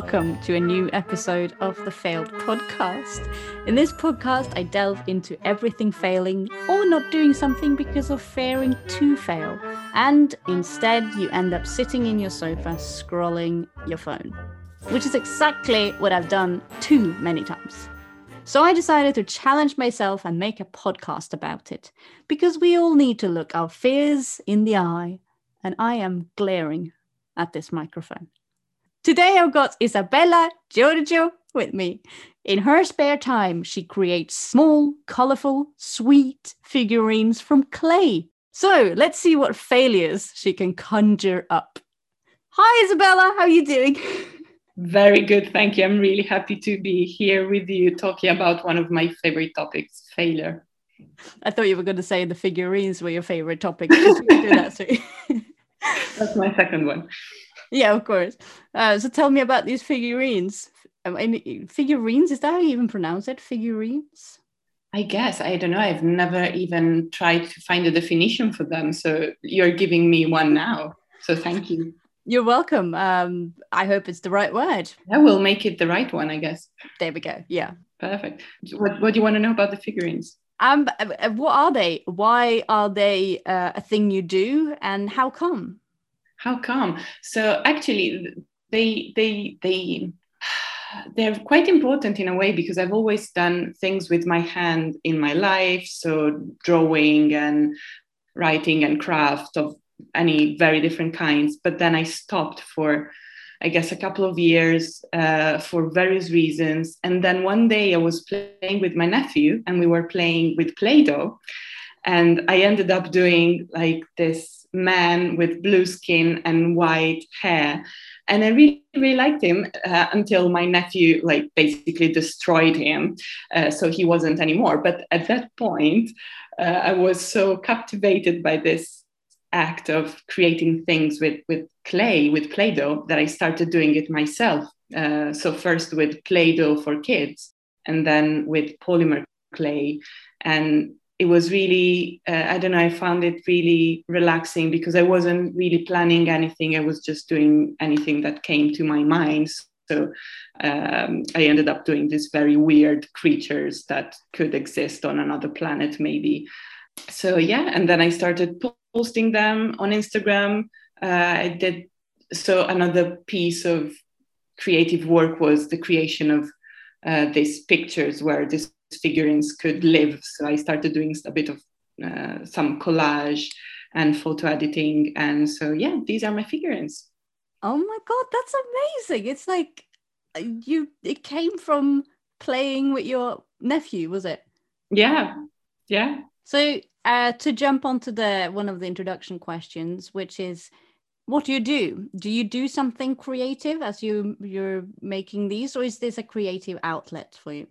Welcome to a new episode of the Failed Podcast. In this podcast, I delve into everything failing or not doing something because of fearing to fail. And instead, you end up sitting in your sofa scrolling your phone, which is exactly what I've done too many times. So I decided to challenge myself and make a podcast about it because we all need to look our fears in the eye, and I am glaring at this microphone. Today I've got Isabella Giorgio with me. In her spare time, she creates small, colorful, sweet figurines from clay. So let's see what failures she can conjure up. Hi, Isabella. How are you doing? Very good. Thank you. I'm really happy to be here with you talking about one of my favorite topics failure. I thought you were going to say the figurines were your favorite topic. do that too. That's my second one. Yeah, of course. Uh, so tell me about these figurines. I mean, figurines, is that how you even pronounce it? Figurines? I guess. I don't know. I've never even tried to find a definition for them. So you're giving me one now. So thank you. You're welcome. Um, I hope it's the right word. Yeah, we'll make it the right one, I guess. There we go. Yeah. Perfect. What, what do you want to know about the figurines? Um, uh, what are they? Why are they uh, a thing you do, and how come? How come? So actually, they they they they're quite important in a way because I've always done things with my hand in my life. So drawing and writing and craft of any very different kinds. But then I stopped for, I guess, a couple of years uh, for various reasons. And then one day I was playing with my nephew and we were playing with Play Doh. And I ended up doing like this man with blue skin and white hair. And I really, really liked him uh, until my nephew, like, basically destroyed him. Uh, so he wasn't anymore. But at that point, uh, I was so captivated by this act of creating things with with clay with play-doh that i started doing it myself uh, so first with play-doh for kids and then with polymer clay and it was really uh, i don't know i found it really relaxing because i wasn't really planning anything. I was just doing anything that came to my mind. So um, i ended up doing these very weird creatures that could exist on another planet maybe. So yeah and then i started posting them on instagram. Uh, i did so another piece of creative work was the creation of uh, these pictures where these figurines could live. So i started doing a bit of uh, some collage and photo editing. And so yeah these are my figurines. Oh my god that's amazing. It's like uh, you it came from playing with your nephew was it? Yeah yeah. So uh, to jump onto the one of the introduction questions, which is, what do you do? Do you do something creative as you you're making these, or is this a creative outlet for you?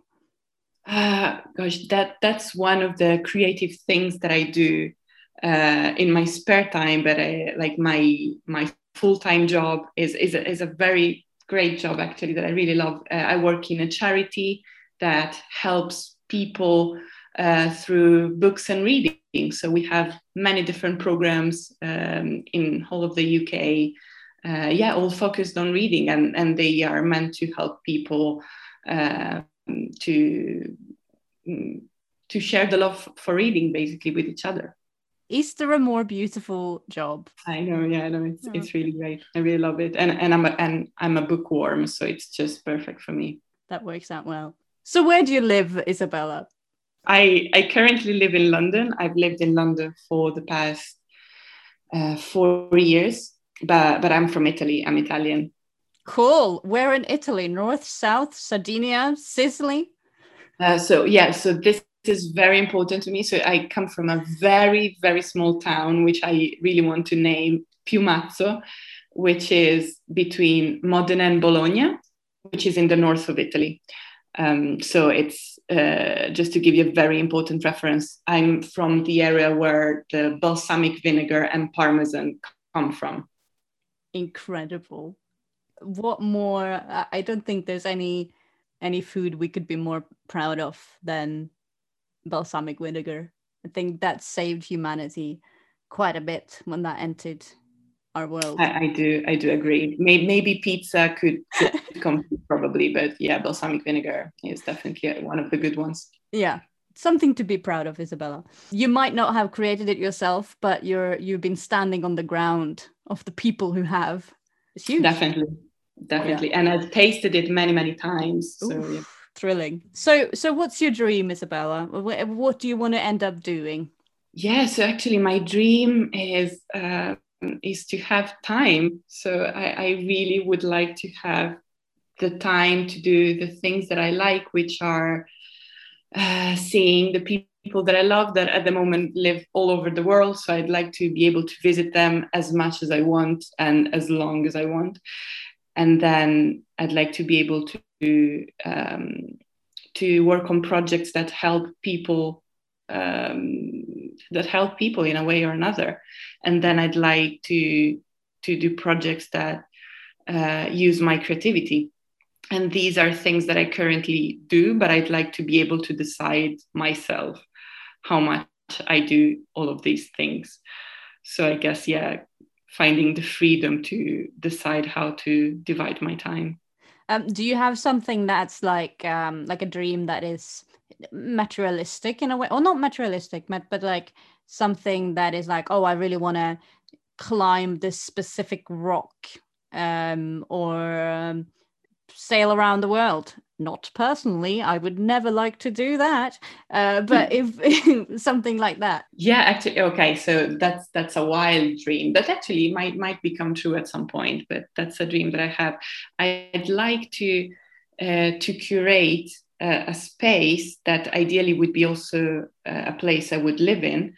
Gosh, that that's one of the creative things that I do uh, in my spare time. But I, like my my full time job is is a, is a very great job actually that I really love. Uh, I work in a charity that helps people uh, through books and reading. So we have many different programs um, in whole of the UK. Uh, yeah, all focused on reading, and and they are meant to help people uh, to mm, to share the love for reading, basically, with each other. Is there a more beautiful job? I know, yeah, I know. It's yeah. it's really great. I really love it, and and I'm a, and I'm a bookworm, so it's just perfect for me. That works out well. So where do you live, Isabella? I, I currently live in London. I've lived in London for the past uh, four years, but, but I'm from Italy. I'm Italian. Cool. Where in Italy? North, South, Sardinia, Sicily? Uh, so, yeah, so this is very important to me. So, I come from a very, very small town, which I really want to name Piumazzo, which is between Modena and Bologna, which is in the north of Italy. Um, so it's uh, just to give you a very important reference. I'm from the area where the balsamic vinegar and parmesan come from. Incredible. What more? I don't think there's any any food we could be more proud of than balsamic vinegar. I think that saved humanity quite a bit when that entered our world. I, I do, I do agree. Maybe, maybe pizza could, could compete probably, but yeah, balsamic vinegar is definitely one of the good ones. Yeah, something to be proud of, Isabella. You might not have created it yourself, but you're you've been standing on the ground of the people who have. It's huge. Definitely, definitely, yeah. and I've tasted it many, many times. So Oof, yeah. thrilling. So, so what's your dream, Isabella? What do you want to end up doing? Yeah, so actually, my dream is. Uh, is to have time. So I, I really would like to have the time to do the things that I like, which are uh, seeing the people that I love that at the moment live all over the world. So I'd like to be able to visit them as much as I want and as long as I want. And then I'd like to be able to um, to work on projects that help people um, that help people in a way or another. And then I'd like to to do projects that uh, use my creativity and these are things that I currently do, but I'd like to be able to decide myself how much I do all of these things. So I guess, yeah, finding the freedom to decide how to divide my time. Um, do you have something that's like um, like a dream that is materialistic in a way, or not materialistic, but like something that is like, oh, I really want to climb this specific rock, um, or um, sail around the world. Not personally, I would never like to do that. Uh, but if something like that, yeah, actually, okay. So that's that's a wild dream that actually might might become true at some point. But that's a dream that I have. I'd like to uh, to curate uh, a space that ideally would be also uh, a place I would live in,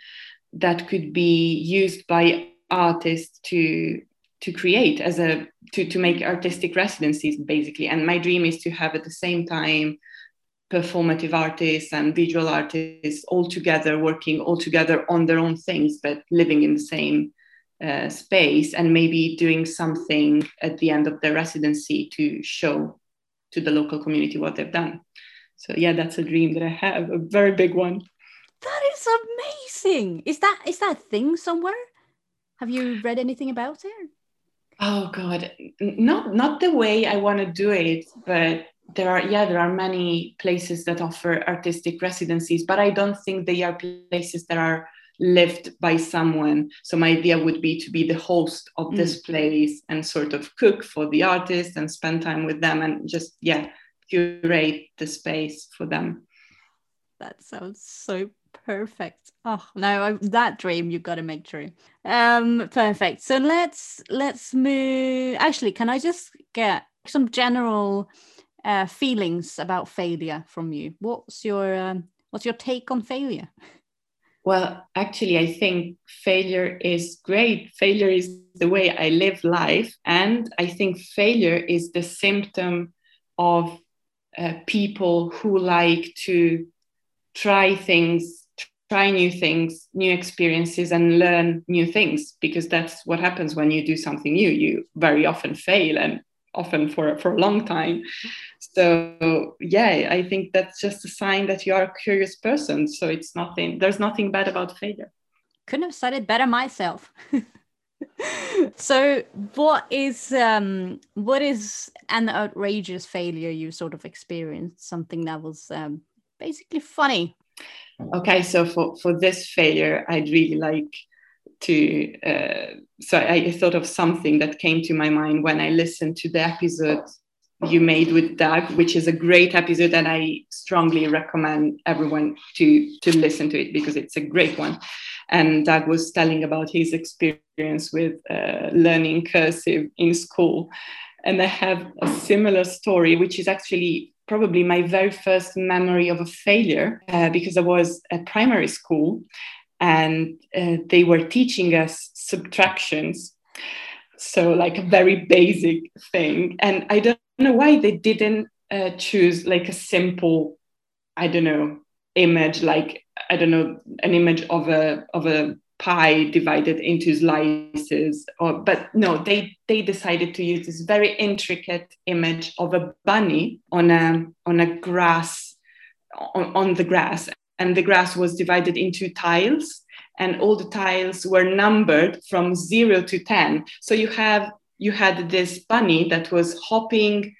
that could be used by artists to to create as a to, to make artistic residencies basically. And my dream is to have at the same time performative artists and visual artists all together working all together on their own things but living in the same uh, space and maybe doing something at the end of their residency to show to the local community what they've done. So yeah that's a dream that i have a very big one. That is amazing! Is that is that thing somewhere? Have you read anything about it Oh God, not not the way I want to do it, but there are yeah there are many places that offer artistic residencies, but I don't think they are places that are lived by someone. So my idea would be to be the host of mm. this place and sort of cook for the artist and spend time with them and just yeah curate the space for them. That sounds so perfect. Oh no I, that dream you've got to make true. Um perfect. So let's let's move actually can i just get some general uh, feelings about failure from you? What's your um, what's your take on failure? Well actually i think failure is great. Failure is the way i live life and i think failure is the symptom of uh, people who like to try things try new things new experiences and learn new things because that's what happens when you do something new. You very often fail and often for for a long time. So yeah i think that's just a sign that you are a curious person. So it's nothing there's nothing bad about failure. Couldn't have said it better myself. So what is um what is an outrageous failure you sort of experienced? Something that was um basically funny. Okay, so for, for this failure, I'd really like to. Uh, so I thought of something that came to my mind when I listened to the episode you made with Doug, which is a great episode, and I strongly recommend everyone to to listen to it because it's a great one. And Doug was telling about his experience with uh, learning cursive in school, and I have a similar story, which is actually probably my very first memory of a failure uh, because I was at primary school and uh, they were teaching us subtractions. So, like a very basic thing. And I don't know why they didn't uh, choose like a simple, I don't know, image, like, I don't know, an image of a, of a pie divided into slices or but no they they decided to use this very intricate image of a bunny on a on a grass on, on the grass and the grass was divided into tiles and all the tiles were numbered from zero to 10. So you have you had this bunny that was hopping,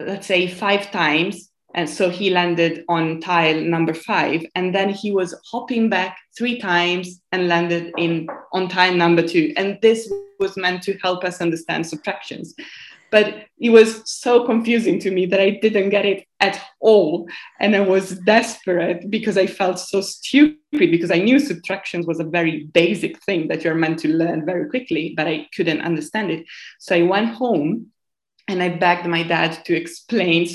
let's say five times. And so he landed on tile number five, and then he was hopping back three times and landed in on tile number two. And this was meant to help us understand subtractions but it was so confusing to me that I didn't get it at all. And I was desperate because I felt so stupid because I knew subtractions was a very basic thing that you're meant to learn very quickly, but I couldn't understand it. So I went home and I begged my dad to explain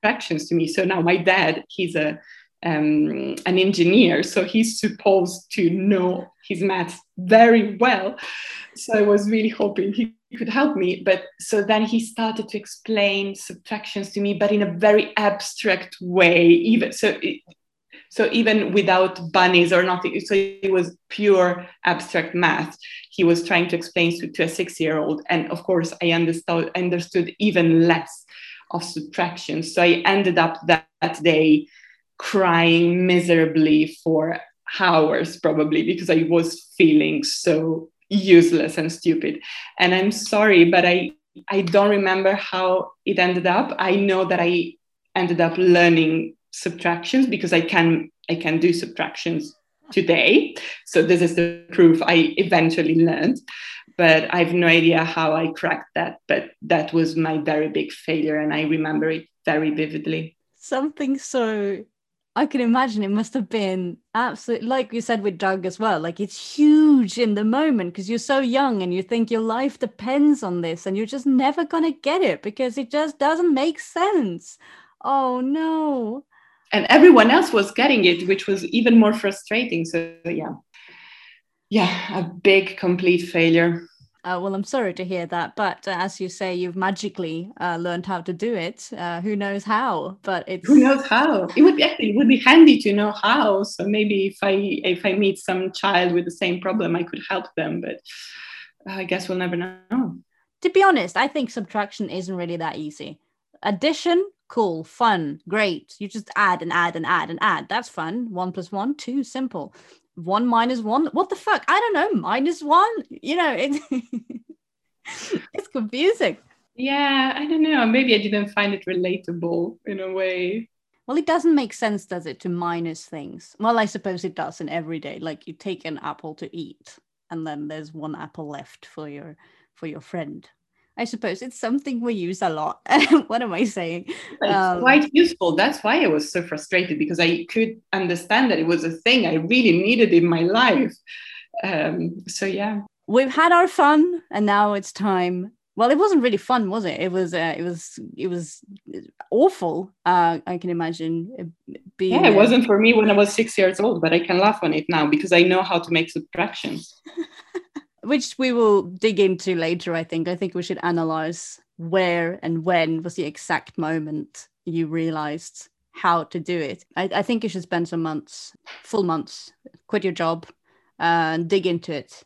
subtractions to me. So now my dad, he's a um, an engineer, so he's supposed to know his maths very well. So I was really hoping he could help me. But so then he started to explain subtractions to me, but in a very abstract way. Even so, so even without bunnies or nothing, so it was pure abstract math. He was trying to explain to, to a six-year-old, and of course, I understood understood even less of subtractions. So I ended up that, that day crying miserably for hours, probably because I was feeling so useless and stupid. And I'm sorry, but I I don't remember how it ended up. I know that I ended up learning subtractions because I can I can do subtractions today. So this is the proof I eventually learned. But I have no idea how I cracked that. But that was my very big failure, and I remember it very vividly. Something so I can imagine it must have been absolutely like you said with Doug as well. Like it's huge in the moment because you're so young and you think your life depends on this and you're just never going to get it because it just doesn't make sense. Oh no. And everyone else was getting it, which was even more frustrating. So, yeah. Yeah, a big complete failure. Uh, well, I'm sorry to hear that, but uh, as you say, you've magically uh, learned how to do it. Uh, who knows how? But it's who knows how. It would be actually it would be handy to know how. So maybe if I if I meet some child with the same problem, I could help them. But I guess we'll never know. To be honest, I think subtraction isn't really that easy. Addition, cool, fun, great. You just add and add and add and add. That's fun. One plus one, two, simple one minus one. What the fuck? I don't know. Minus one. You know, it, it's confusing. Yeah, I don't know. Maybe I didn't find it relatable in a way. Well, it doesn't make sense, does it, to minus things? Well, I suppose it does in every day. Like you take an apple to eat, and then there's one apple left for your for your friend. I suppose it's something we use a lot. what am I saying? It's um, quite useful. That's why I was so frustrated because I could understand that it was a thing I really needed in my life. Um, so yeah, we've had our fun, and now it's time. Well, it wasn't really fun, was it? It was. Uh, it was. It was awful. Uh, I can imagine. Being, yeah, it wasn't for me when I was six years old, but I can laugh on it now because I know how to make subtractions. which we will dig into later i think. I think we should analyze where and when was the exact moment you realized how to do it. I, I think you should spend some months full months quit your job and dig into it.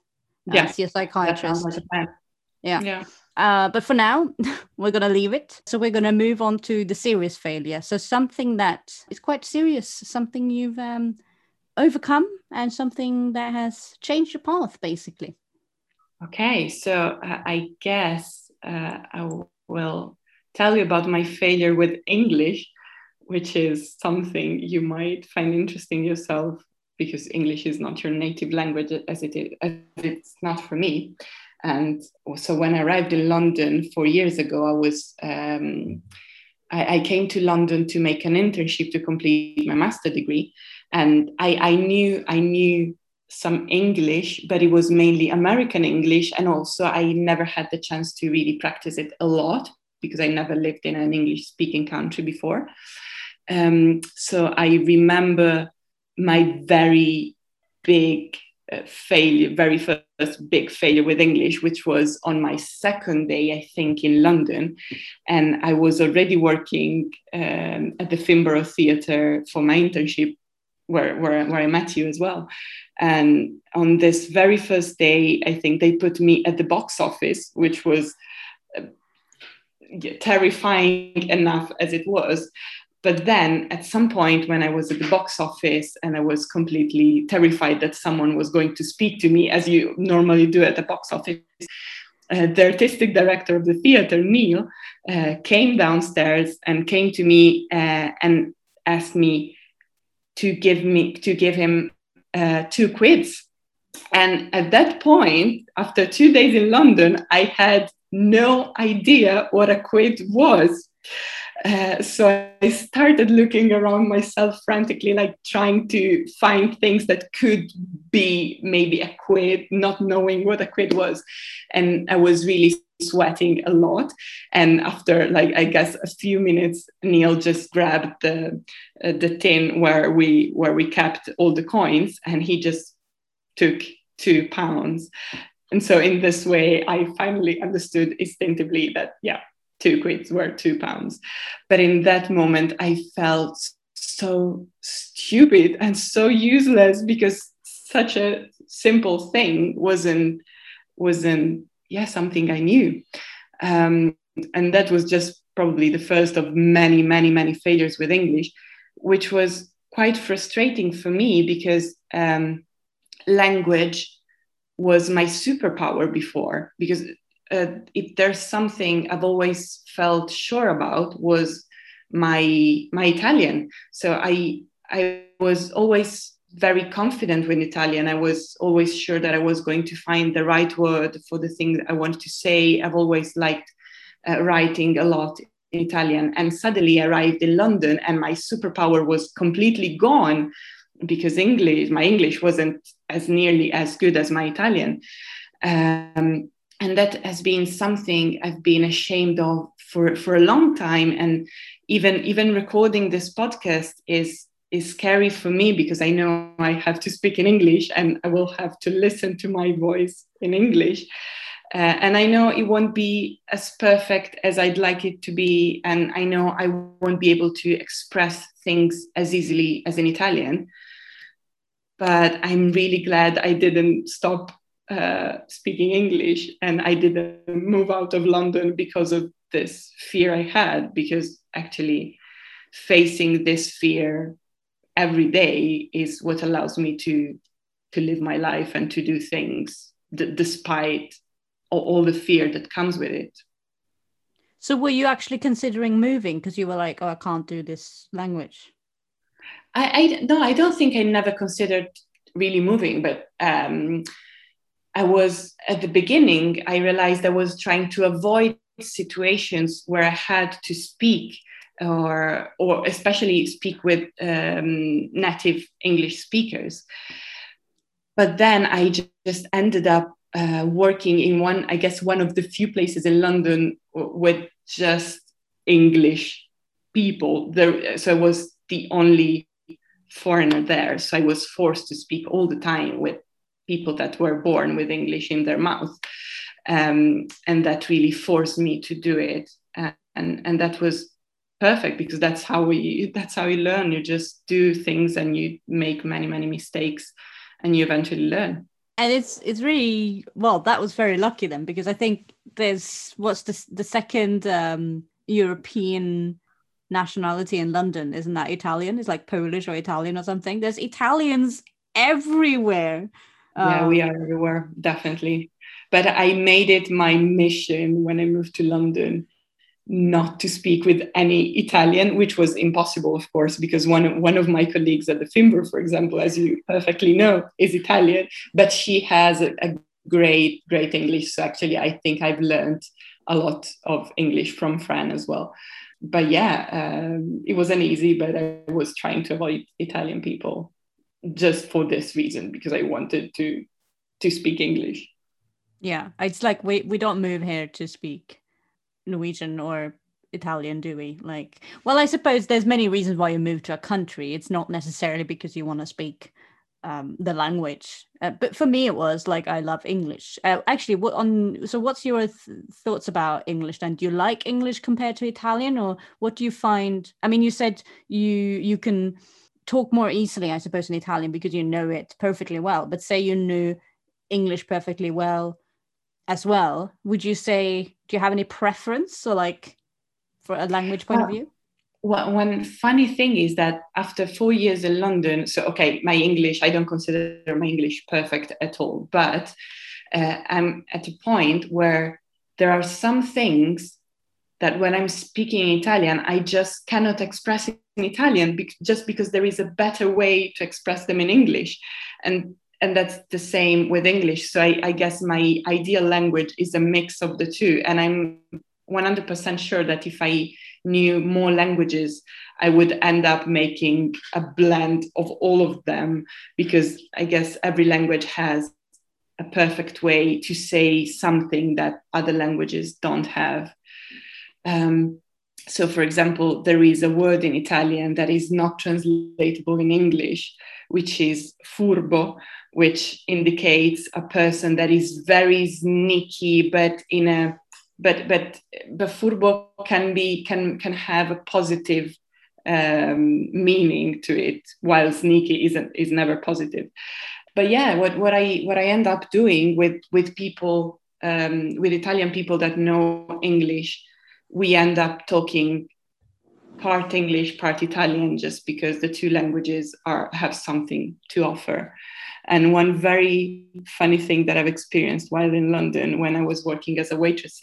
Yeah see a psychiatrist. Like yeah. Yeah. Uh, but for now, we're going to leave it. So we're going to move on to the serious failure. So something that is quite serious, something you've um, overcome, and something that has changed your path, basically. Okay, so uh, I guess uh, I will tell you about my failure with English, which is something you might find interesting yourself because English is not your native language as it is, as it's not for me. And so when I arrived in London four years ago, I was um, I, I, came to London to make an internship to complete my master degree, and I, I knew I knew some English, but it was mainly American English. And also, I never had the chance to really practice it a lot because I never lived in an English speaking country before. Um, so I remember my very big uh, failure, very first big failure with English, which was on my second day, I think, in London. And I was already working um, at the Finborough Theatre for my internship where, where, where I met you as well. And on this very first day, I think they put me at the box office, which was uh, terrifying enough as it was. but then at some point when i was at the box office and i was completely terrified that someone was going to speak to me as you normally do at the box office uh, the artistic director of the theater neil uh, came downstairs and came to me uh, and asked me to give me to give him uh, two quids and at that point after two days in london i had no idea what a quid was uh, so I started looking around myself frantically, like trying to find things that could be maybe a quid, not knowing what a quid was. And I was really sweating a lot. And after, like, I guess a few minutes, Neil just grabbed the, uh, the tin where we, where we kept all the coins and he just took two pounds. And so in this way, I finally understood instinctively that, yeah, two quids were two pounds. But in that moment, I felt so stupid and so useless because such a simple thing wasn't wasn't yeah something I knew. Um, and that was just probably the first of many, many, many failures with English, which was quite frustrating for me because um, language was my superpower before because uh, if there's something I've always felt sure about was my my Italian. So I I was always very confident with Italian. I was always sure that I was going to find the right word for the thing I wanted to say. I've always liked uh, writing a lot in Italian, and suddenly I arrived in London, and my superpower was completely gone because English, my English wasn't as nearly as good as my Italian. Um, and that has been something I've been ashamed of for, for a long time. And even even recording this podcast is is scary for me because I know I have to speak in English and I will have to listen to my voice in English. Uh, and I know it won't be as perfect as I'd like it to be. And I know I won't be able to express things as easily as in Italian. But I'm really glad I didn't stop uh, speaking English, and I didn't move out of London because of this fear I had. Because actually, facing this fear every day is what allows me to to live my life and to do things d- despite all, all the fear that comes with it. So, were you actually considering moving because you were like, "Oh, I can't do this language"? I, I no, I don't think I never considered really moving, but um, I was at the beginning, I realized I was trying to avoid situations where I had to speak or or especially speak with um, native English speakers. But then I just ended up uh, working in one, I guess, one of the few places in London with just English people. There, so I was the only foreigner there. So I was forced to speak all the time with people that were born with English in their mouth. Um, and that really forced me to do it. Uh, and, and that was perfect because that's how we that's how you learn. You just do things and you make many many mistakes and you eventually learn. And it's it's really well that was very lucky then because i think there's what's the, the second um european nationality in london? Isn't that italian? It's like polish or italian or something. There's italians everywhere. Yeah, we um, are everywhere, definitely. But I made it my mission when I moved to London not to speak with any Italian, which was impossible, of course, because one, one of my colleagues at the Finver, for example, as you perfectly know, is Italian, but she has a, a great, great English. So actually, I think I've learned a lot of English from Fran as well. But yeah, um, it wasn't easy, but I was trying to avoid Italian people just for this reason because I wanted to to speak English. Yeah, it's like we we don't move here to speak Norwegian or Italian, do we? Like, well, I suppose there's many reasons why you move to a country. It's not necessarily because you want to speak um, the language, uh, but for me, it was like I love English. Uh, actually, what on? So, what's your th- thoughts about English? Then, do you like English compared to Italian, or what do you find? I mean, you said you you can talk more easily, I suppose, in Italian because you know it perfectly well. But say you knew English perfectly well as well, would you say, do you have any preference or like for a language point uh, of view? Well, one funny thing is that after four years in London, so okay, my English, I don't consider my English perfect at all, but uh, I'm at a point where there are some things that when I'm speaking Italian, I just cannot express in Italian be- just because there is a better way to express them in English. And and that's the same with English. So I, I guess my ideal language is a mix of the two. And I'm 100% sure that if I knew more languages, I would end up making a blend of all of them because I guess every language has a perfect way to say something that other languages don't have. Um, so, for example, there is a word in Italian that is not translatable in English, which is furbo, which indicates a person that is very sneaky, but in a but but but furbo can be can can have a positive um, meaning to it, while sneaky isn't is never positive. But yeah, what, what I what I end up doing with with people um, with Italian people that know English, we end up talking part English, part Italian, just because the two languages are have something to offer. And one very funny thing that I've experienced while in London when I was working as a waitress,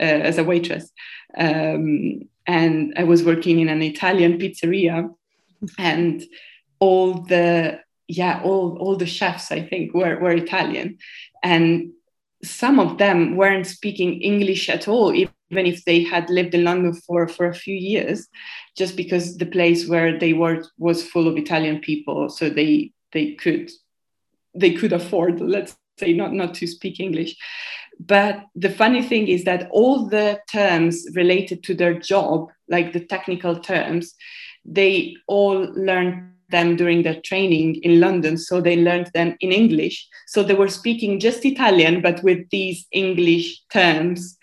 uh, as a waitress, um, and I was working in an Italian pizzeria, and all the yeah, all, all the chefs, I think, were, were Italian. And some of them weren't speaking English at all, even if they had lived in London for, for a few years, just because the place where they were was full of Italian people. So they, they could they could afford, let's say, not, not to speak English. But the funny thing is that all the terms related to their job, like the technical terms, they all learned them during their training in London, so they learned them in English. So they were speaking just Italian, but with these English terms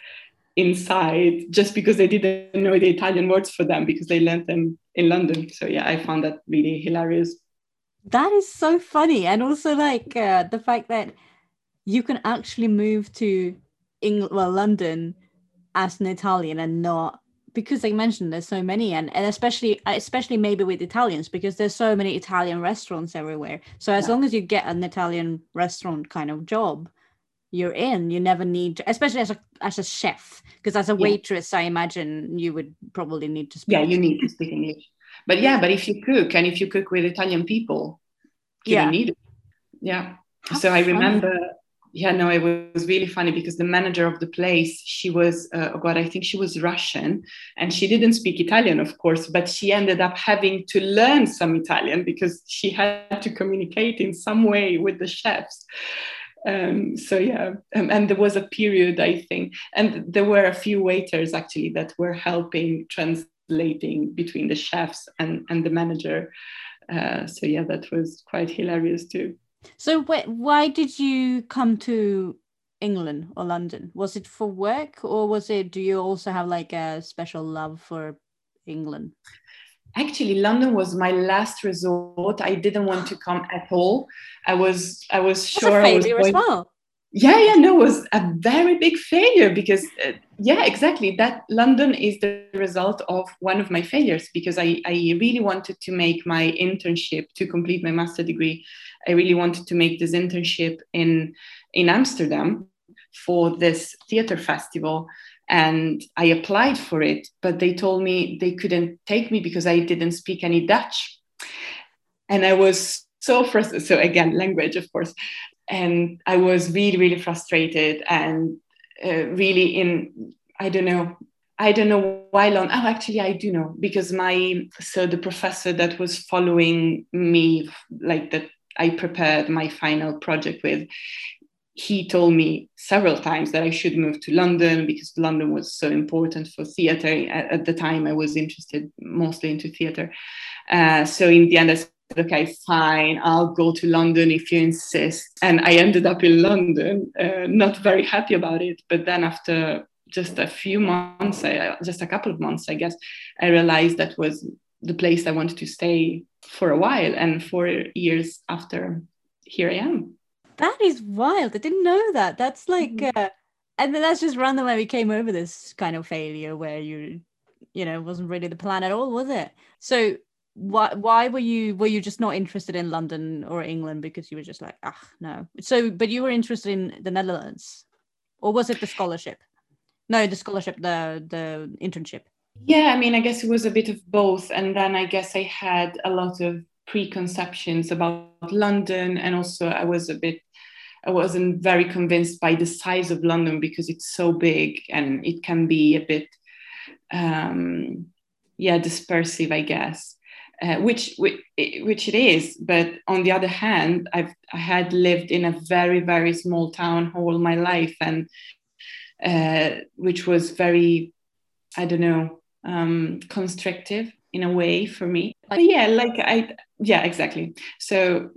inside, just because they didn't know the Italian words for them because they learned them in London. So yeah, I found that really hilarious. That is so funny, and also like uh, the fact that you can actually move to England, well, London, as an Italian and not because they mentioned there's so many and, and especially especially maybe with italians because there's so many italian restaurants everywhere so as yeah. long as you get an italian restaurant kind of job you're in you never need to especially as a as a chef because as a yeah. waitress i imagine you would probably need to speak yeah you need to speak english. But yeah but if you cook and if you cook with italian people you yeah. need it. Yeah. How so i remember yeah no it was really funny because the manager of the place she was uh, oh god i think she was russian and she didn't speak italian of course but she ended up having to learn some italian because she had to communicate in some way with the chefs um, so yeah um, and there was a period i think and there were a few waiters actually that were helping translating between the chefs and, and the manager uh, so yeah that was quite hilarious too so, wh- why did you come to England or London? Was it for work, or was it? Do you also have like a special love for England? Actually, London was my last resort. I didn't want to come at all. I was, I was That's sure. A failure I was going, as well yeah yeah no it was a very big failure because uh, yeah exactly that london is the result of one of my failures because I, I really wanted to make my internship to complete my master degree i really wanted to make this internship in in amsterdam for this theater festival and i applied for it but they told me they couldn't take me because i didn't speak any dutch and i was so frustrated so again language of course and I was really, really frustrated and uh, really in, I don't know, I don't know why long. Oh, actually, I do know because my so the professor that was following me, like that I prepared my final project with, he told me several times that I should move to London because London was so important for theater. At, at the time, I was interested mostly into theater. Uh, so in the end, I said, okay, fine, I'll go to London if you insist. And I ended up in London, uh, not very happy about it. But then after just a few months, I, just a couple of months, I guess, I realized that was the place I wanted to stay for a while. And four years after, here I am. That is wild. I didn't know that. That's like, mm-hmm. uh, and then that's just random. We came over this kind of failure where you you know wasn't really the plan at all was it so why why were you were you just not interested in london or england because you were just like ah no so but you were interested in the netherlands or was it the scholarship no the scholarship the the internship yeah i mean i guess it was a bit of both and then i guess i had a lot of preconceptions about london and also i was a bit I wasn't very convinced by the size of London because it's so big and it can be a bit, um, yeah, dispersive, I guess. Uh, which, which it is, but on the other hand, I've I had lived in a very very small town all my life, and uh, which was very, I don't know, um, constrictive in a way for me. But yeah, like I yeah exactly. So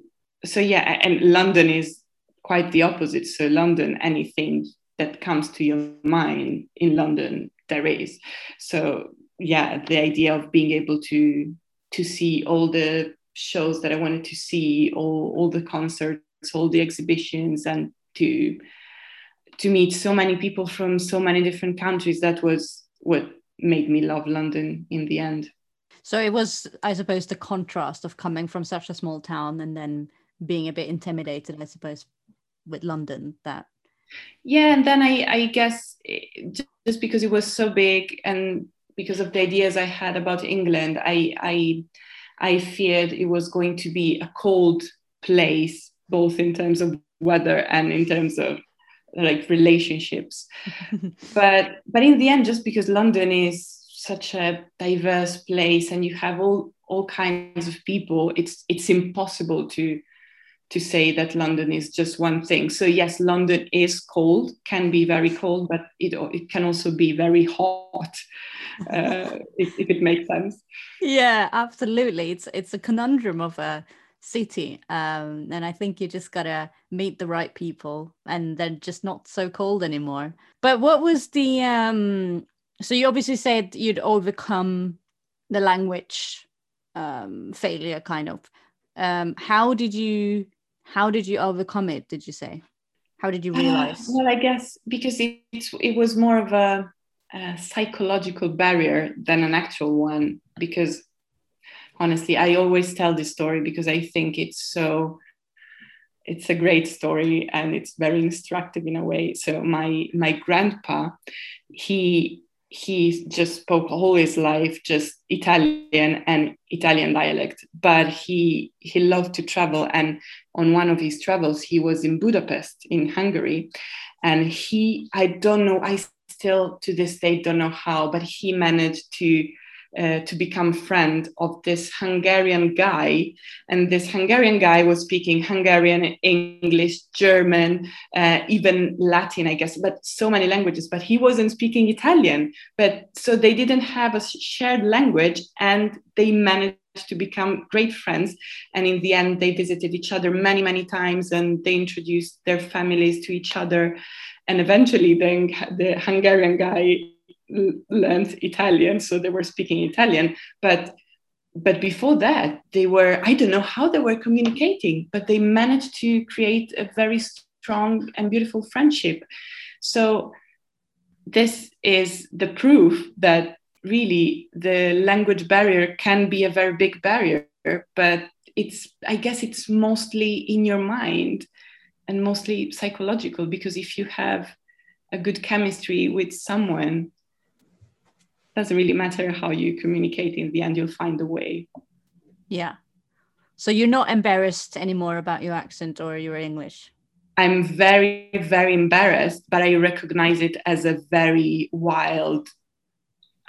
so yeah, and London is quite the opposite. So London, anything that comes to your mind in London, there is. So yeah, the idea of being able to to see all the shows that I wanted to see, all, all the concerts, all the exhibitions, and to to meet so many people from so many different countries, that was what made me love London in the end. So it was, I suppose, the contrast of coming from such a small town and then being a bit intimidated, I suppose, with London that yeah and then I, I guess just because it was so big and because of the ideas I had about England I I I feared it was going to be a cold place both in terms of weather and in terms of like relationships. But but in the end just because London is such a diverse place and you have all all kinds of people it's it's impossible to to say that London is just one thing. So yes, London is cold, can be very cold, but it it can also be very hot, uh, if, if, it makes sense. Yeah, absolutely. It's it's a conundrum of a city, um, and I think you just gotta meet the right people, and they're just not so cold anymore. But what was the um? So you obviously said you'd overcome the language um, failure, kind of. Um, how did you how did you overcome it did you say how did you realize uh, well i guess because it, it was more of a, a, psychological barrier than an actual one because honestly i always tell this story because i think it's so it's a great story and it's very instructive in a way so my my grandpa he he just spoke all his life just Italian and Italian dialect, but he he loved to travel. And on one of his travels, he was in Budapest in Hungary, and he I don't know I still to this day don't know how, but he managed to uh, to become friend of this Hungarian guy, and this Hungarian guy was speaking Hungarian, English, German, uh, even Latin, I guess, but so many languages. But he wasn't speaking Italian. But so they didn't have a shared language, and they managed to become great friends. And in the end, they visited each other many, many times, and they introduced their families to each other. And eventually, then the Hungarian guy learned Italian, so they were speaking Italian. But but before that, they were I don't know how they were communicating, but they managed to create a very strong and beautiful friendship. So this is the proof that really the language barrier can be a very big barrier, but it's I guess it's mostly in your mind and mostly psychological because if you have a good chemistry with someone doesn't really matter how you communicate in the end you'll find a way. Yeah. So you're not embarrassed anymore about your accent or your english? I'm very very embarrassed but i recognize it as a very wild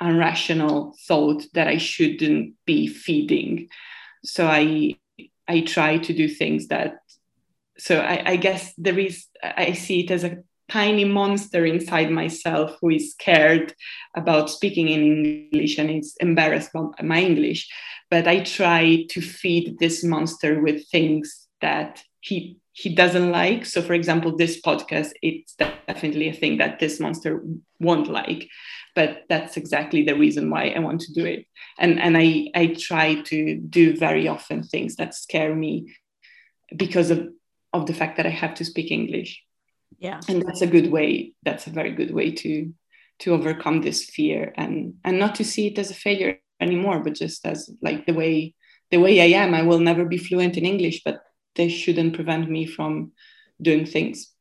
irrational thought that i shouldn't be feeding so i i try to do things that so I, I guess there is i see it as a tiny monster inside myself who is scared about speaking in English and is embarrassed about my English. But I try to feed this monster with things that he he doesn't like. So, for example, this podcast, it's definitely a thing that this monster won't like. But that's exactly the reason why I want to do it. And and I I try to do very often things that scare me because of of the fact that I have to speak English. Yeah. And that's a good way that's a very good way to to overcome this fear and and not to see it as a failure anymore but just as like the way the way i am. I will never be fluent in english but they shouldn't prevent me from doing things.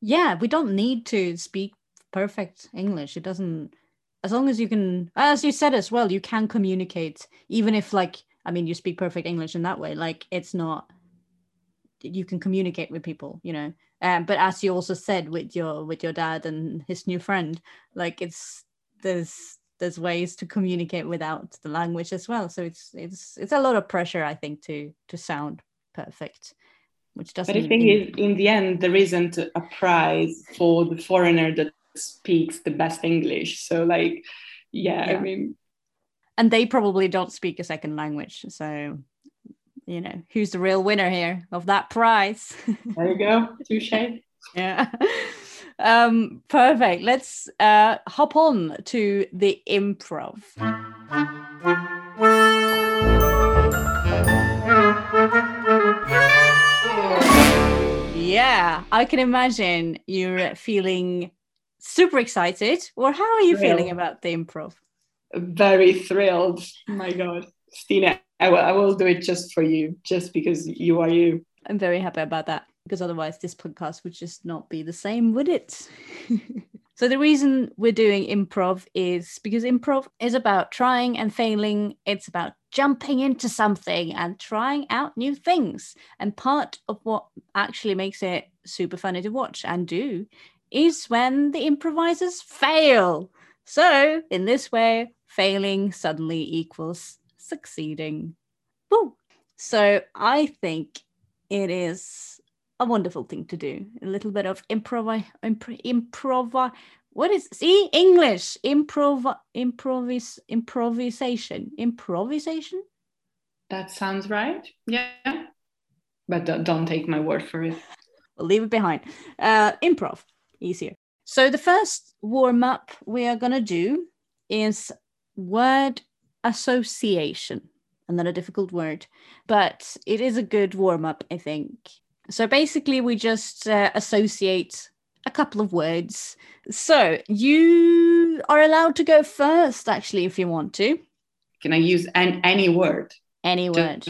Yeah we don't need to speak perfect english. It doesn't as long as you can as you said as well you can communicate even if like i mean you speak perfect english in that way like it's not you can communicate with people you know? Um, but as you also said with your with your dad and his new friend like it's there's there's ways to communicate without the language as well. So it's it's it's a lot of pressure i think to to sound perfect which doesn't but the thing is in the end there isn't a prize for the foreigner that speaks the best english. So like yeah, yeah. i mean and they probably don't speak a second language. So you know who's the real winner here of that prize? There you go. Touche. Yeah. Um perfect. Let's uh hop on to the improv. Yeah i can imagine you're feeling super excited or how are you feeling about the improv very thrilled my god Stine I will, I will do it just for you, just because you are you. I'm very happy about that because otherwise this podcast would just not be the same, would it? so the reason we're doing improv is because improv is about trying and failing. It's about jumping into something and trying out new things. And part of what actually makes it super funny to watch and do is when the improvisers fail. So in this way, failing suddenly equals succeeding. Woo! So I think it is a wonderful thing to do. A little bit of improv, improv, improv. What is see English? Improv, improvis, improvisation, improvisation. That sounds right. Yeah, but don't take my word for it. We'll leave it behind. Uh, improv, easier. So the first warm up we are gonna do is word association. Another difficult word, but it is a good warm up, I think. So basically, we just uh, associate a couple of words. So you are allowed to go first, actually, if you want to. Can I use an, any word? Any word.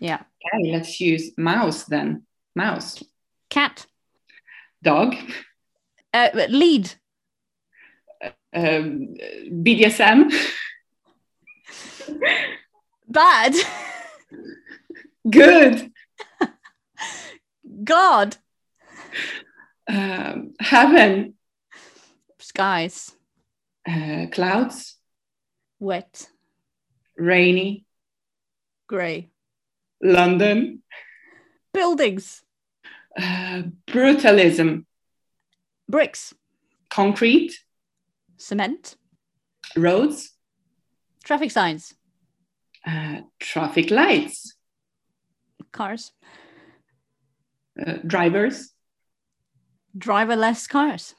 Yeah. Okay, let's use mouse then. Mouse. Cat. Dog. Uh, lead. Um, BDSM. Bad. Good. God. Um, heaven. Skies. Uh, clouds. Wet. Rainy. Grey. London. Buildings. Uh, brutalism. Bricks. Concrete. Cement. Roads. Traffic signs. Uh, traffic lights. Cars. Uh, drivers. Driverless cars.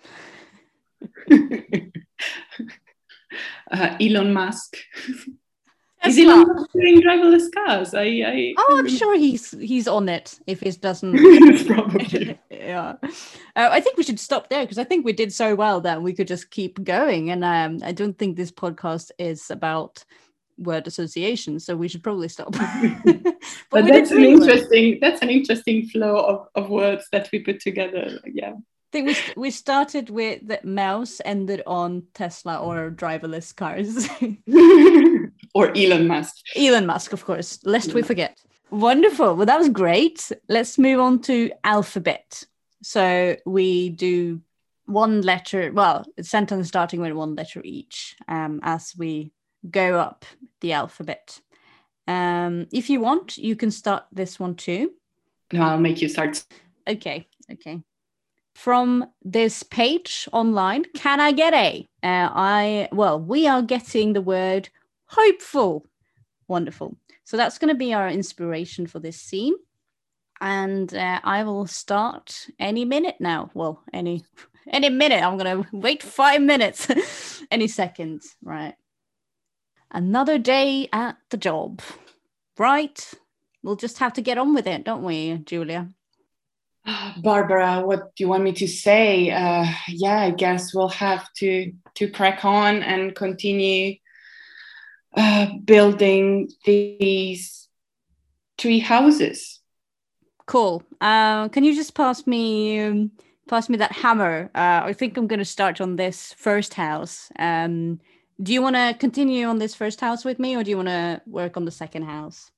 uh, Elon Musk. Is he Musk doing driverless cars? I, I oh, I'm sure he's he's on it. If he doesn't, probably. yeah. Uh, I think we should stop there because I think we did so well that we could just keep going. And um, I don't think this podcast is about word association, so we should probably stop. but, but that's an interesting that's an interesting flow of, of words that we put together. Yeah. I think we, we started with the mouse, ended on Tesla or driverless cars. Or Elon Musk. Elon Musk, of course, lest yeah. we forget. Wonderful. Well, that was great. Let's move on to alphabet. So we do one letter, well, sentence starting with one letter each um, as we go up the alphabet. Um, if you want, you can start this one too. No, I'll make you start. Okay, okay. From this page online, can I get a? Uh, I well, we are getting the word hopeful. Wonderful. So that's going to be our inspiration for this scene. And uh, I will start any minute now. Well, any any minute. I'm going to wait five minutes, any second. Right. Another day at the job. Right. We'll just have to get on with it, don't we, Julia? Barbara, what do you want me to say? Uh, yeah, I guess we'll have to to crack on and continue uh, building these tree houses. Cool. Uh, can you just pass me um, pass me that hammer? Uh, I think I'm going to start on this first house. Um, do you want to continue on this first house with me, or do you want to work on the second house?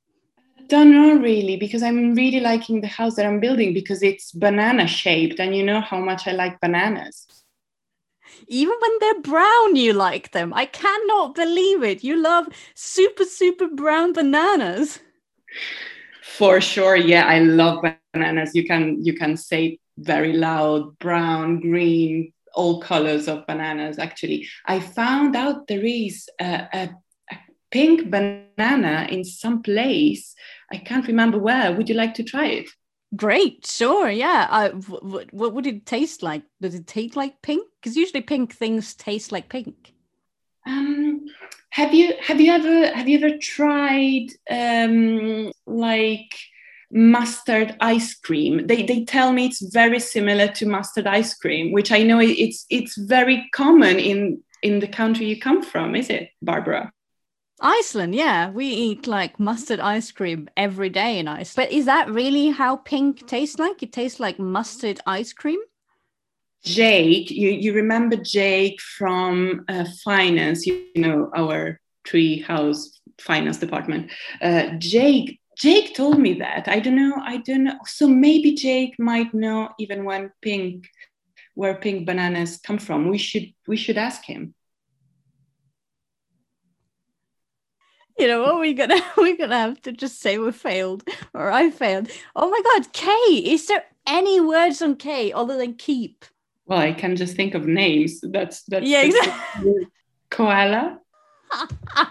don't know really because I'm really liking the house that I'm building because it's banana shaped and you know how much I like bananas. Even when they're brown, you like them. I cannot believe it. You love super, super brown bananas. For sure. Yeah, I love bananas. You can you can say very loud, brown, green, all colors of bananas actually. I found out there is a, a pink banana in some place. I can't remember where. Would you like to try it? Great, sure, yeah. Uh, what, what would it taste like? Does it taste like pink? Because usually pink things taste like pink. Um, have you have you ever have you ever tried um, like mustard ice cream? They they tell me it's very similar to mustard ice cream, which I know it's it's very common in in the country you come from. Is it, Barbara? Iceland, yeah, we eat like mustard ice cream every day in Iceland. But is that really how pink tastes like? It tastes like mustard ice cream. Jake, you, you remember Jake from uh, finance, you, know, our tree house finance department. Uh, Jake, Jake told me that. I don't know. I don't know. So maybe Jake might know even when pink, where pink bananas come from. We should we should ask him. You know what we're gonna we're gonna have to just say we failed or I failed. Oh my god, K! Is there any words on K other than keep? Well, I can just think of names. That's that's yeah, exactly. koala.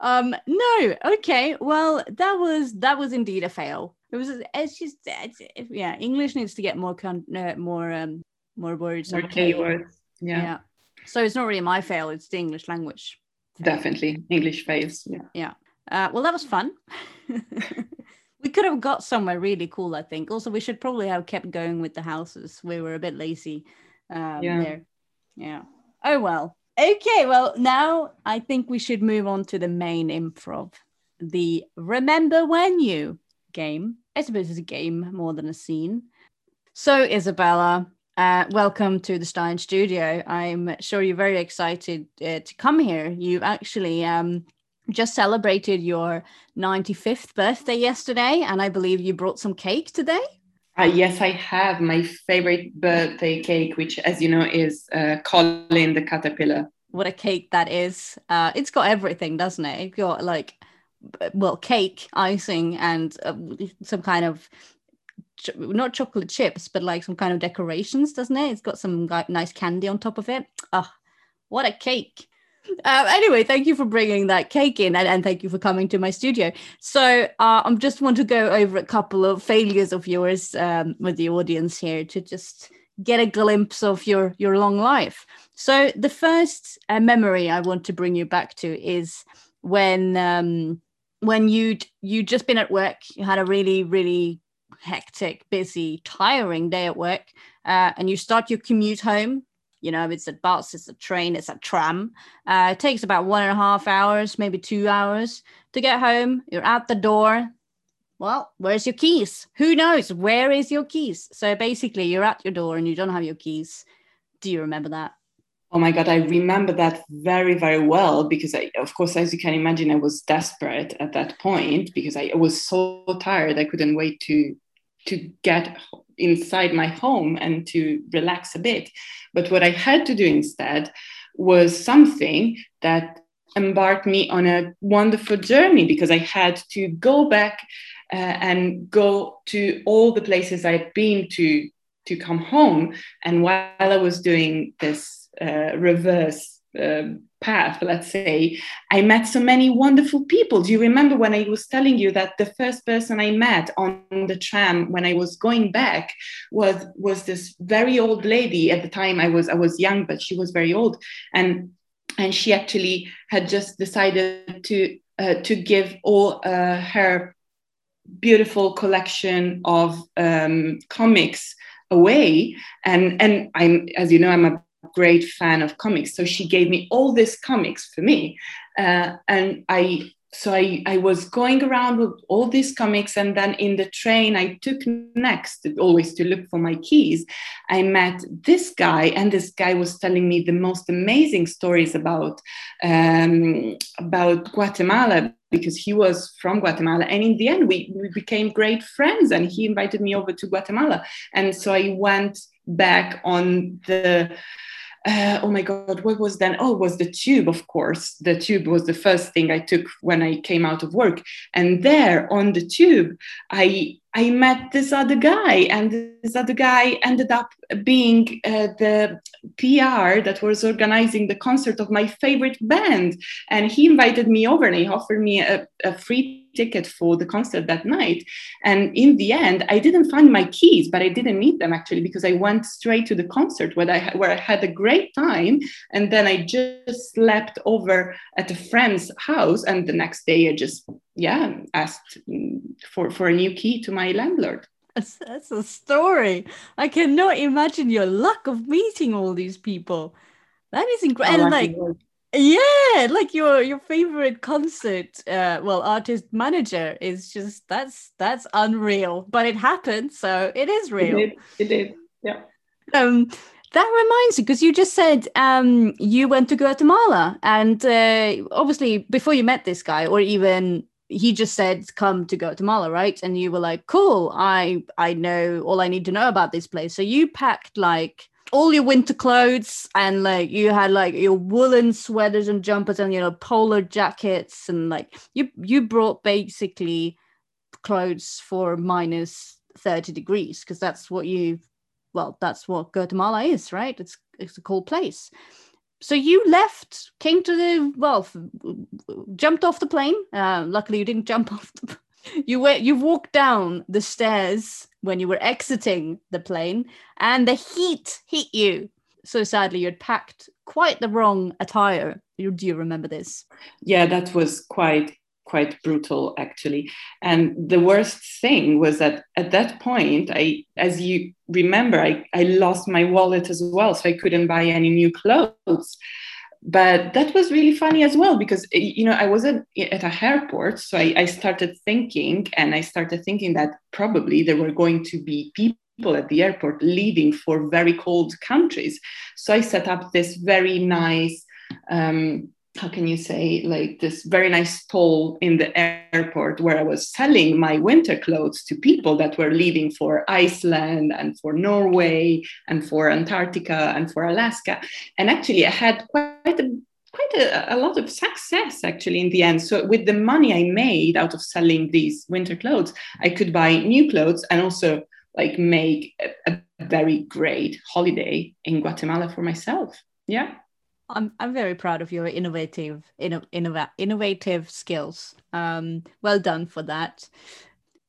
um no okay well that was that was indeed a fail it was it's just it's, yeah english needs to get more con- uh, more um more words more keywords yeah. yeah so it's not really my fail it's the english language definitely. English phase yeah. Yeah. Uh, well that was fun. We could have got somewhere really cool i think. Also we should probably have kept going with the houses. We were a bit lazy um, yeah. there. Yeah. Oh well. Okay well now i think we should move on to the main improv. The remember when you game. I suppose it's a game more than a scene. So isabella uh, welcome to the Stine Studio. I'm sure you're very excited uh, to come here. You've actually um, just celebrated your 95th birthday yesterday, and I believe you brought some cake today. Uh, yes, I have my favorite birthday cake, which, as you know, is uh, Colin the caterpillar. What a cake that is! Uh, it's got everything, doesn't it? It's got like, well, cake, icing, and uh, some kind of not chocolate chips, but like some kind of decorations, doesn't it? It's got some nice candy on top of it. Oh, what a cake! Uh, anyway, thank you for bringing that cake in, and, and thank you for coming to my studio. So, uh, I just want to go over a couple of failures of yours um, with the audience here to just get a glimpse of your your long life. So, the first uh, memory I want to bring you back to is when um, when you you just been at work, you had a really really hectic, busy, tiring day at work, uh, and you start your commute home, you know, it's a bus, it's a train, it's a tram. Uh, it takes about one and a half hours, maybe two hours to get home. You're at the door. Well, where's your keys? Who knows? Where is your keys? So basically, you're at your door and you don't have your keys. Do you remember that? Oh my God, I remember that very, very well because, I, of course, as you can imagine, I was desperate at that point because I was so tired. I couldn't wait to to get inside my home and to relax a bit. But what I had to do instead was something that embarked me on a wonderful journey because I had to go back uh, and go to all the places I'd been to to come home. And while I was doing this uh, reverse uh, path, let's say, I met so many wonderful people. Do you remember when I was telling you that the first person I met on the tram when I was going back was was this very old lady? At the time I was I was young but she was very old. And and she actually had just decided to uh, to give all uh, her beautiful collection of um, comics away. And and i'm as you know i'm a great fan of comics. So she gave me all these comics for me. Uh, and i so I, I was going around with all these comics and then in the train i took next always to look for my keys. I met this guy and this guy was telling me the most amazing stories about um, about guatemala because he was from guatemala. And in the end we, we became great friends and he invited me over to guatemala. And so i went back on the uh, oh my god what was then? Oh was the tube of course. The tube was the first thing i took when i came out of work. And there on the tube i I met this other guy, and this other guy ended up being uh, the PR that was organizing the concert of my favorite band. And he invited me over and he offered me a, a free ticket for the concert that night. And in the end, I didn't find my keys, but I didn't need them actually because I went straight to the concert where I, where I had a great time. And then I just slept over at a friend's house. And the next day, I just yeah asked for for a new key to my landlord that's, that's a story i cannot imagine your luck of meeting all these people that is incredible oh, like yeah like your your favorite concert uh well artist manager is just that's that's unreal but it happened so it is real. it did, it did. yeah. Um that reminds me, because you just said um, you went to Guatemala, and uh, obviously before you met this guy, or even he just said come to guatemala right? And you were like cool i i know all i need to know about this place. So you packed like all your winter clothes and like you had like your woolen sweaters and jumpers and you know polar jackets and like you you brought basically clothes for minus 30 degrees because that's what you well that's what guatemala is right it's it's a cold place so you left, came to the well, jumped off the plane. Uh, luckily, you didn't jump off. The, you went. You walked down the stairs when you were exiting the plane, and the heat hit you. So sadly, you'd packed quite the wrong attire. Do you remember this? Yeah, that was quite quite brutal actually and the worst thing was that at that point i as you remember i, I lost my wallet as well so i couldn't buy any new clothes but that was really funny as well because you know i wasn't at a airport so I, I started thinking and i started thinking that probably there were going to be people at the airport leaving for very cold countries. So i set up this very nice um, how can you say like this very nice stall in the airport where i was selling my winter clothes to people that were leaving for iceland and for norway and for antarctica and for alaska. And actually i had quite a quite a, a, lot of success actually in the end. So with the money i made out of selling these winter clothes i could buy new clothes and also like make a, a very great holiday in guatemala for myself. Yeah I'm I'm very proud of your innovative inno, innovative skills. Um, well done for that.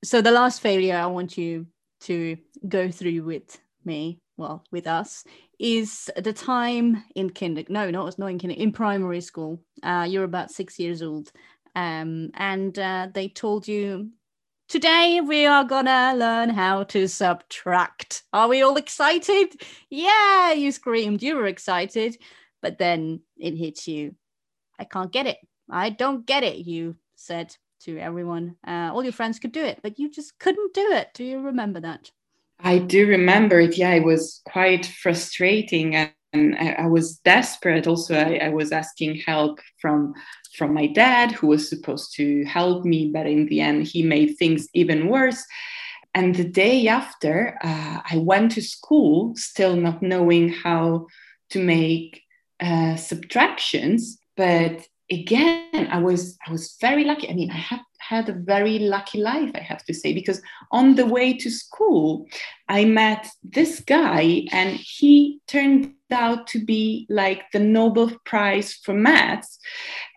So the last failure I want you to go through with me, well, with us, is the time in kinder. No, no, it's not in kinder. In primary school, uh, you're about six years old, um, and uh, they told you Today we are gonna learn how to subtract. Are we all excited? Yeah, you screamed. You were excited but then it hits you. I can't get it. I don't get it, you said to everyone. Uh, all your friends could do it, but you just couldn't do it. Do you remember that? I do remember it. Yeah, it was quite frustrating. And I, I was desperate. Also, I, I was asking help from from my dad, who was supposed to help me, but in the end, he made things even worse. And the day after, uh, I went to school, still not knowing how to make uh, subtractions, but again, I was I was very lucky. I mean, I have had a very lucky life, I have to say, because on the way to school, I met this guy, and he turned out to be like the Nobel Prize for maths.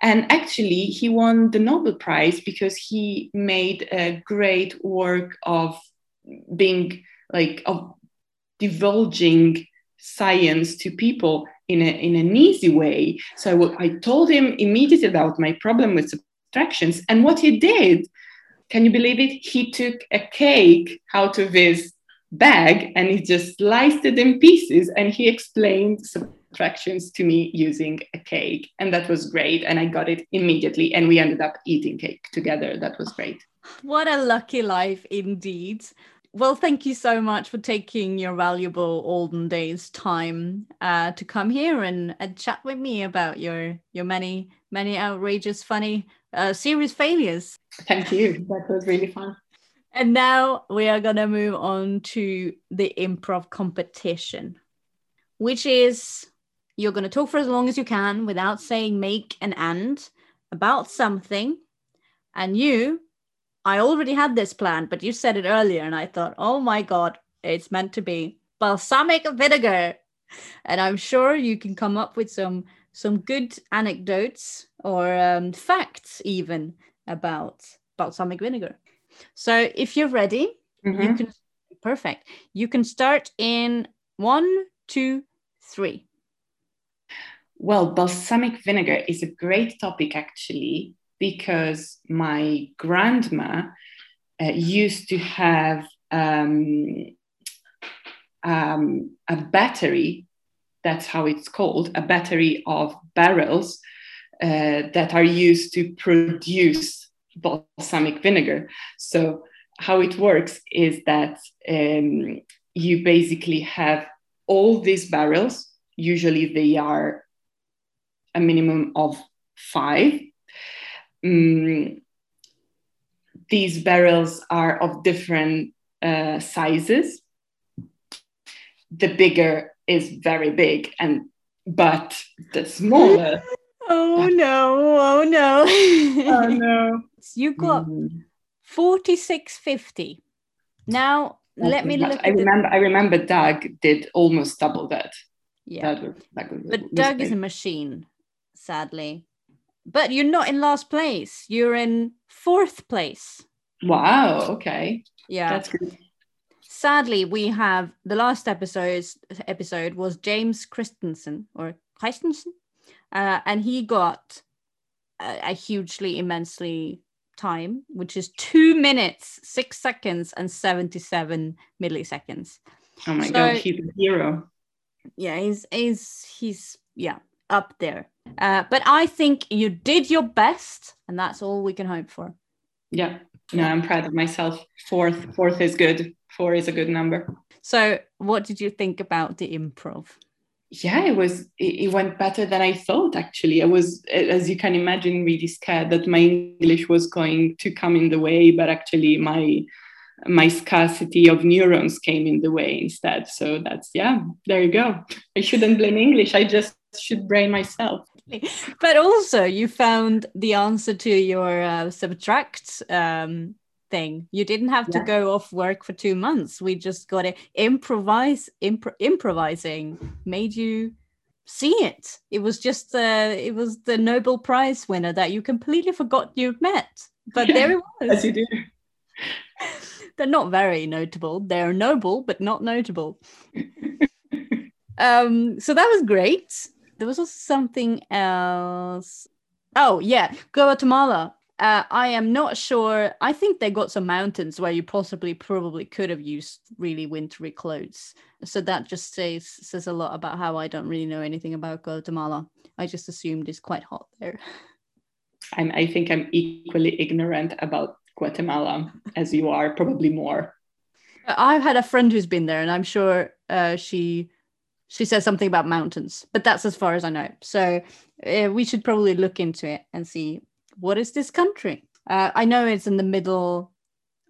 And actually, he won the Nobel Prize because he made a great work of being like of divulging science to people in, a, in an easy way. So I told him immediately about my problem with subtractions. And what he did can you believe it? He took a cake out of his bag and he just sliced it in pieces and he explained subtractions to me using a cake. And that was great. And I got it immediately. And we ended up eating cake together. That was great. What a lucky life indeed. Well, thank you so much for taking your valuable olden days time uh, to come here and, and chat with me about your your many many outrageous, funny, uh, serious failures. Thank you. That was really fun. And now we are gonna move on to the improv competition, which is you're gonna talk for as long as you can without saying make and and about something, and you I already had this plan, but you said it earlier, and I thought, oh my God, it's meant to be balsamic vinegar. And I'm sure you can come up with some some good anecdotes or um, facts even about balsamic vinegar. So if you're ready, mm-hmm. you can perfect. You can start in one, two, three. Well, balsamic vinegar is a great topic actually because my grandma uh, used to have um, um, a battery, that's how it's called, a battery of barrels uh, that are used to produce balsamic vinegar. So, how it works is that um, you basically have all these barrels, usually they are a minimum of five um, these barrels are of different uh, sizes. The bigger is very big, and but the smaller. oh no! Oh no! oh no! You got mm. forty six fifty. Now That's let me look. I remember. The... I remember Doug did almost double that. Yeah, that was, that was, but Doug big. is a machine, sadly. But you're not in last place. You're in fourth place. Wow. Okay. Yeah. That's good. Sadly, we have the last episode. Episode was James Christensen or Christensen, uh, and he got a, a hugely, immensely time, which is two minutes, six seconds, and seventy-seven milliseconds. Oh my so, god, he's a hero. Yeah, he's he's he's yeah up there. Uh, but I think you did your best, and that's all we can hope for. Yeah, no, I'm proud of myself. Fourth, fourth is good. Four is a good number. So, what did you think about the improv? Yeah, it was. It, it went better than I thought. Actually, I was, as you can imagine, really scared that my English was going to come in the way, but actually, my my scarcity of neurons came in the way instead. So that's yeah, there you go. I shouldn't blame English. I just should brain myself. But also, you found the answer to your uh, subtract um, thing. You didn't have yeah. to go off work for two months. We just got it. improvise. Impro- improvising made you see it. It was just the uh, it was the Nobel Prize winner that you completely forgot you'd met. But there it was. As you do. They're not very notable. They're noble, but not notable. um, so that was great there was also something else. Oh yeah, Guatemala. Uh, I am not sure. I think they got some mountains where you possibly probably could have used really wintry clothes. So that just says says a lot about how I don't really know anything about Guatemala. I just assumed it's quite hot there. I'm, I think I'm equally ignorant about Guatemala as you are, probably more. I've had a friend who's been there, and I'm sure uh, she she says something about mountains, but that's as far as I know. So uh, we should probably look into it and see what is this country. Uh, I know it's in the middle.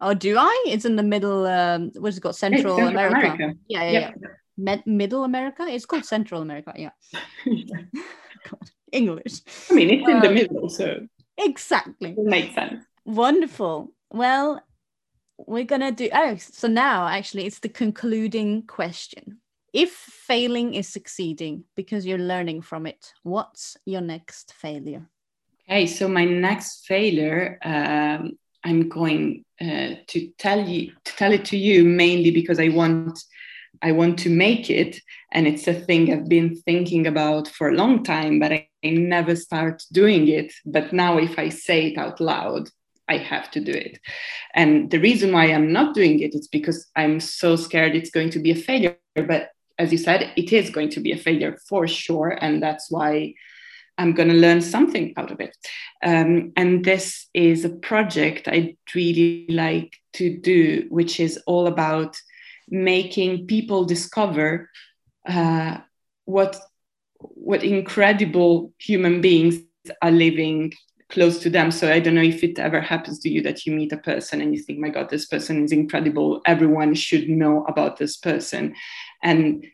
Oh, do I? It's in the middle. Um, what's it called? Central, Central America. America. Yeah, yeah, yeah. Med- middle America. It's called Central America. Yeah. God, English. I mean, it's in the middle, so exactly it makes sense. Wonderful. Well, we're gonna do. Oh, so now actually, it's the concluding question if failing is succeeding because you're learning from it, what's your next failure? Okay, so my next failure, um, I'm going uh, to tell you to tell it to you mainly because I want I want to make it, and it's a thing I've been thinking about for a long time, but I, I never start doing it. But now, if I say it out loud, I have to do it. And the reason why I'm not doing it is because I'm so scared it's going to be a failure. But as you said, it is going to be a failure for sure. And that's why I'm going to learn something out of it. Um, and this is a project I'd really like to do, which is all about making people discover uh, what what incredible human beings are living close to them. So I don't know if it ever happens to you that you meet a person and you think, my God, this person is incredible. Everyone should know about this person. And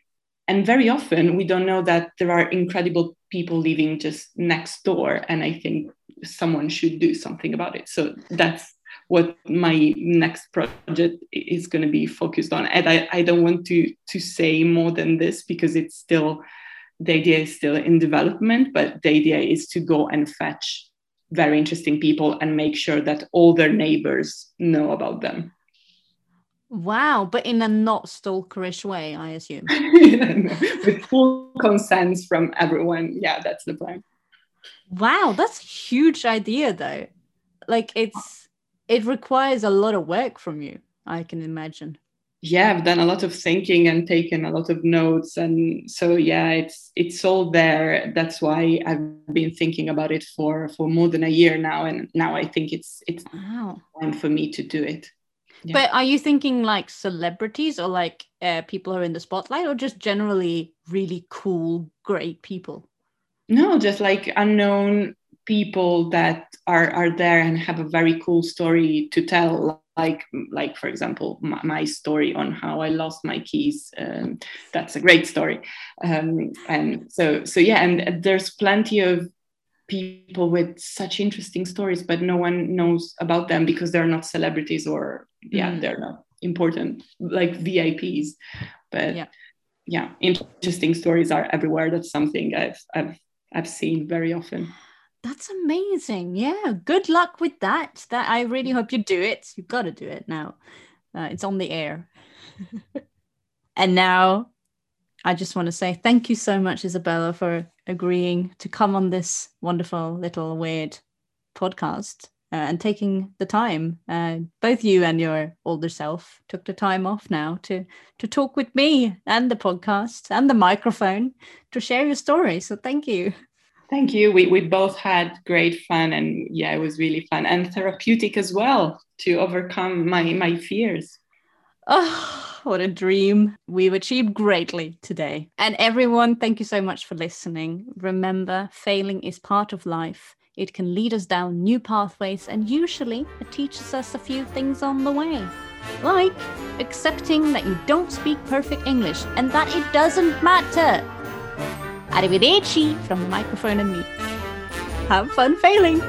and very often we don't know that there are incredible people living just next door. And I think someone should do something about it. So that's what my next project is going to be focused on. And I, I don't want to to say more than this because it's still the idea is still in development, but the idea is to go and fetch very interesting people and make sure that all their neighbors know about them. Wow, but in a not stalkerish way, I assume. With full consent from everyone. Yeah, that's the plan. Wow, that's a huge idea though. Like it's it requires a lot of work from you, I can imagine yeah i've done a lot of thinking and taken a lot of notes and so yeah it's it's all there that's why i've been thinking about it for for more than a year now and now i think it's it's wow. time for me to do it yeah. but are you thinking like celebrities or like uh, people who are in the spotlight or just generally really cool great people no just like unknown people that are are there and have a very cool story to tell like like for example my, my story on how i lost my keys um, that's a great story um, and so so yeah and there's plenty of people with such interesting stories but no one knows about them because they're not celebrities or yeah mm. they're not important like vips but yeah. yeah interesting stories are everywhere that's something i've i've i've seen very often that's amazing. Yeah. Good luck with that. That I really hope you do it. You've got to do it now. Uh, it's on the air. and now I just want to say thank you so much, Isabella, for agreeing to come on this wonderful little weird podcast uh, and taking the time. Uh, both you and your older self took the time off now to to talk with me and the podcast and the microphone to share your story. So thank you. Thank you. We, we both had great fun and yeah, it was really fun and therapeutic as well to overcome my, my fears. Oh, what a dream. We've achieved greatly today. And everyone, thank you so much for listening. Remember, failing is part of life. It can lead us down new pathways, and usually it teaches us a few things on the way. Like accepting that you don't speak perfect English and that it doesn't matter. Arrivederci from the microphone and me. Have fun failing!